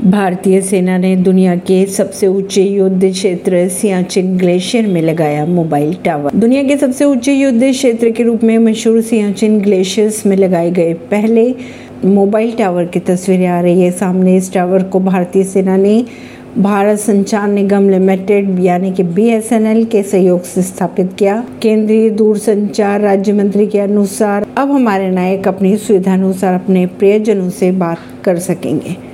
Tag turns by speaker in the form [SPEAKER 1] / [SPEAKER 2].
[SPEAKER 1] भारतीय सेना ने दुनिया के सबसे ऊँचे युद्ध क्षेत्र सियाचिन ग्लेशियर में लगाया मोबाइल टावर। दुनिया के सबसे ऊँचे युद्ध क्षेत्र के रूप में मशहूर सियाचिन ग्लेशियर्स में लगाए गए पहले मोबाइल टावर की तस्वीरें आ रही है। सामने इस टावर को भारतीय सेना ने भारत संचार निगम लिमिटेड, यानी कि बीएसएनएल के सहयोग से स्थापित किया। केंद्रीय दूरसंचार राज्य मंत्री के अनुसार अब हमारे नायक अपनी सुविधा अनुसार अपने प्रियजनों से बात कर सकेंगे।